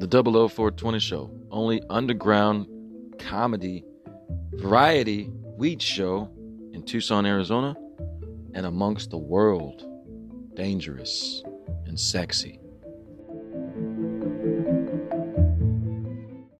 The 00420 Show, only underground comedy variety weed show in Tucson, Arizona, and amongst the world, dangerous and sexy.